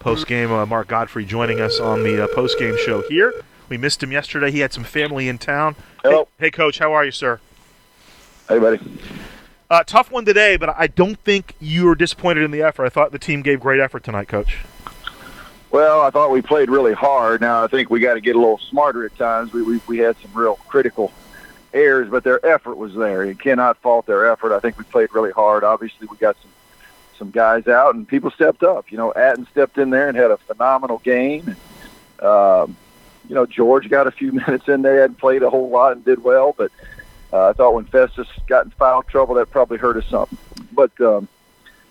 Post game, uh, Mark Gottfried joining us on the uh, post game show here. We missed him yesterday. He had some family in town. Hello. Hey, hey Coach, how are you, sir? Hey, buddy. Uh, tough one today, but I don't think you were disappointed in the effort. I thought the team gave great effort tonight, Coach. Well, I thought we played really hard. Now I think we got to get a little smarter at times. We, we we had some real critical errors, but their effort was there. You cannot fault their effort. I think we played really hard. Obviously, we got some some guys out, and people stepped up. You know, Atin stepped in there and had a phenomenal game. And, um, you know, George got a few minutes in there, hadn't played a whole lot and did well, but uh, I thought when Festus got in foul trouble, that probably hurt us something. But um,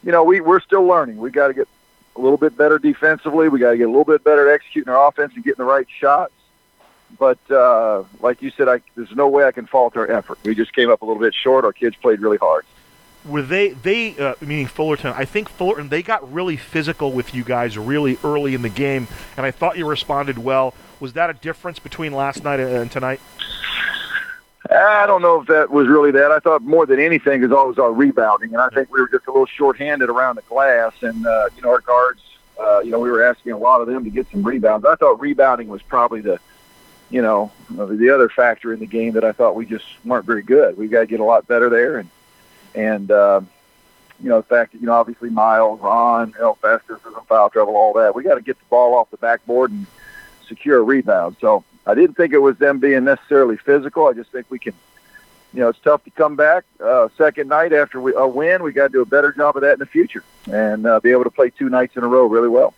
you know, we we're still learning. We got to get a little bit better defensively. We got to get a little bit better at executing our offense and getting the right shots. But uh, like you said, I, there's no way I can fault our effort. We just came up a little bit short. Our kids played really hard. Were they they uh, meaning Fullerton? I think Fullerton they got really physical with you guys really early in the game, and I thought you responded well. Was that a difference between last night and tonight? I don't know if that was really that. I thought more than anything is always our rebounding, and I think we were just a little short-handed around the glass. And uh, you know, our guards, uh, you know, we were asking a lot of them to get some rebounds. I thought rebounding was probably the, you know, the other factor in the game that I thought we just weren't very good. We got to get a lot better there, and and uh, you know, the fact that you know, obviously Miles, you know, Festus is in foul trouble, all that. We got to get the ball off the backboard and secure a rebound. So I didn't think it was them being necessarily physical. I just think we can, you know, it's tough to come back uh, second night after we a win. We got to do a better job of that in the future and uh, be able to play two nights in a row really well.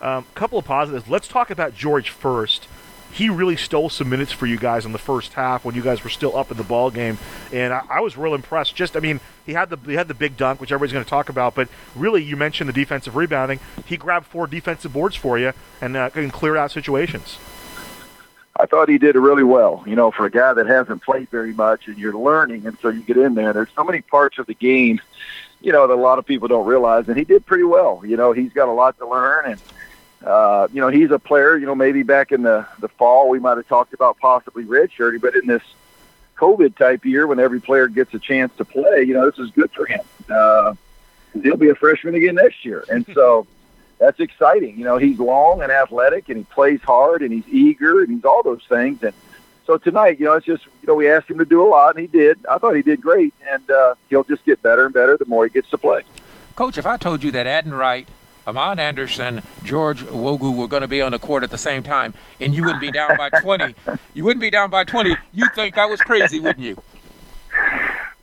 A um, couple of positives. Let's talk about George first. He really stole some minutes for you guys in the first half when you guys were still up in the ball game, and I, I was real impressed. Just, I mean, he had the he had the big dunk, which everybody's going to talk about, but really, you mentioned the defensive rebounding. He grabbed four defensive boards for you and, uh, cleared out situations. I thought he did really well. You know, for a guy that hasn't played very much, and you're learning, and so you get in there. There's so many parts of the game, you know, that a lot of people don't realize, and he did pretty well. You know, he's got a lot to learn, and uh, you know, he's a player. You know, maybe back in the the fall we might have talked about possibly redshirting, but in this COVID type year, when every player gets a chance to play, you know, this is good for him. Uh, he'll be a freshman again next year, and so that's exciting. You know, he's long and athletic, and he plays hard, and he's eager, and he's all those things. And so tonight, you know, it's just you know we asked him to do a lot, and he did. I thought he did great, and uh, he'll just get better and better the more he gets to play. Coach, if I told you that Atin Wright, Amon Anderson, George Wogu were going to be on the court at the same time, and you wouldn't be down by 20, you wouldn't be down by 20, you'd think I was crazy, wouldn't you?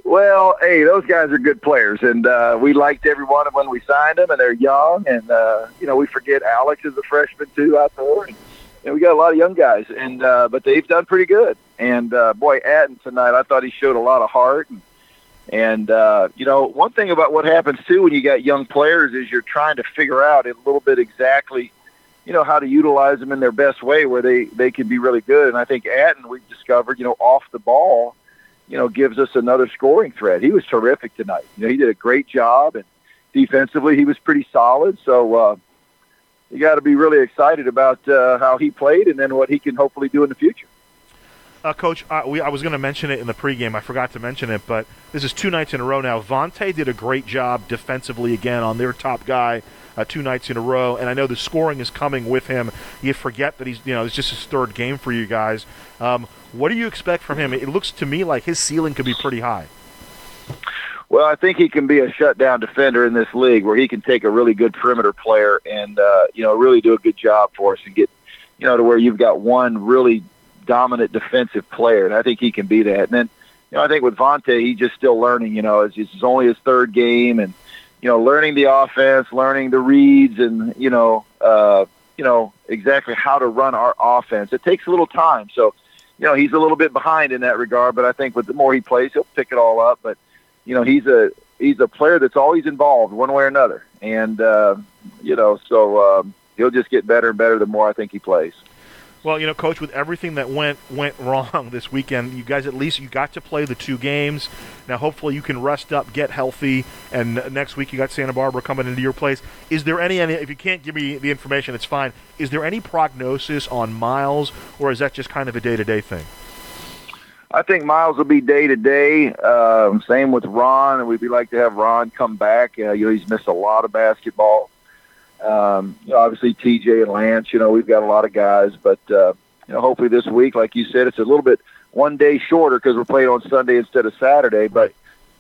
Well, hey, those guys are good players, and uh, we liked every one of them when we signed them, and they're young, and uh, you know we forget Alex is a freshman too out there, and, and we got a lot of young guys, and uh, but they've done pretty good. And uh, boy, Atin tonight, I thought he showed a lot of heart, and, and uh, you know one thing about what happens too when you got young players is you're trying to figure out a little bit exactly, you know, how to utilize them in their best way where they they can be really good. And I think Atin we've discovered, you know, off the ball you know, gives us another scoring threat. He was terrific tonight. You know, he did a great job, and defensively he was pretty solid. So uh, you got to be really excited about uh, how he played, and then what he can hopefully do in the future. Uh, Coach, uh, we, I was going to mention it in the pregame. I forgot to mention it, but this is two nights in a row now. Vontae did a great job defensively again on their top guy uh, two nights in a row, and I know the scoring is coming with him. You forget that he's, you know, it's just his third game for you guys. Um, what do you expect from him? It looks to me like his ceiling could be pretty high. Well, I think he can be a shutdown defender in this league, where he can take a really good perimeter player and uh, you know really do a good job for us and get you know to where you've got one really dominant defensive player, and I think he can be that. And then you know I think with Vontae, he's just still learning. You know, it's, it's only his third game, and you know learning the offense, learning the reads, and you know uh, you know exactly how to run our offense. It takes a little time, so you know he's a little bit behind in that regard. But I think with the more he plays, he'll pick it all up. But you know he's a he's a player that's always involved one way or another, and uh, you know so um, he'll just get better and better the more I think he plays. Well, you know, coach, with everything that went went wrong this weekend, you guys at least you got to play the two games. Now, hopefully, you can rest up, get healthy, and next week you got Santa Barbara coming into your place. Is there any? any If you can't give me the information, it's fine. Is there any prognosis on Miles, or is that just kind of a day to day thing? I think Miles will be day to day. Same with Ron, and we'd be like to have Ron come back. Uh, you know, he's missed a lot of basketball. Um, you know, obviously TJ and Lance. You know, we've got a lot of guys, but uh, you know, hopefully this week, like you said, it's a little bit one day shorter because we're playing on Sunday instead of Saturday. But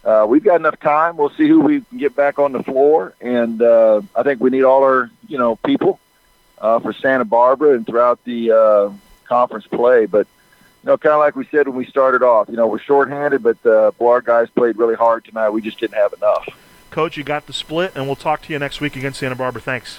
uh, we've got enough time. We'll see who we can get back on the floor, and uh, I think we need all our you know people uh, for Santa Barbara and throughout the uh, conference play. But you know, kind of like we said when we started off, you know, we're shorthanded, but uh, our guys played really hard tonight. We just didn't have enough. Coach, you got the split, and we'll talk to you next week against Santa Barbara. Thanks.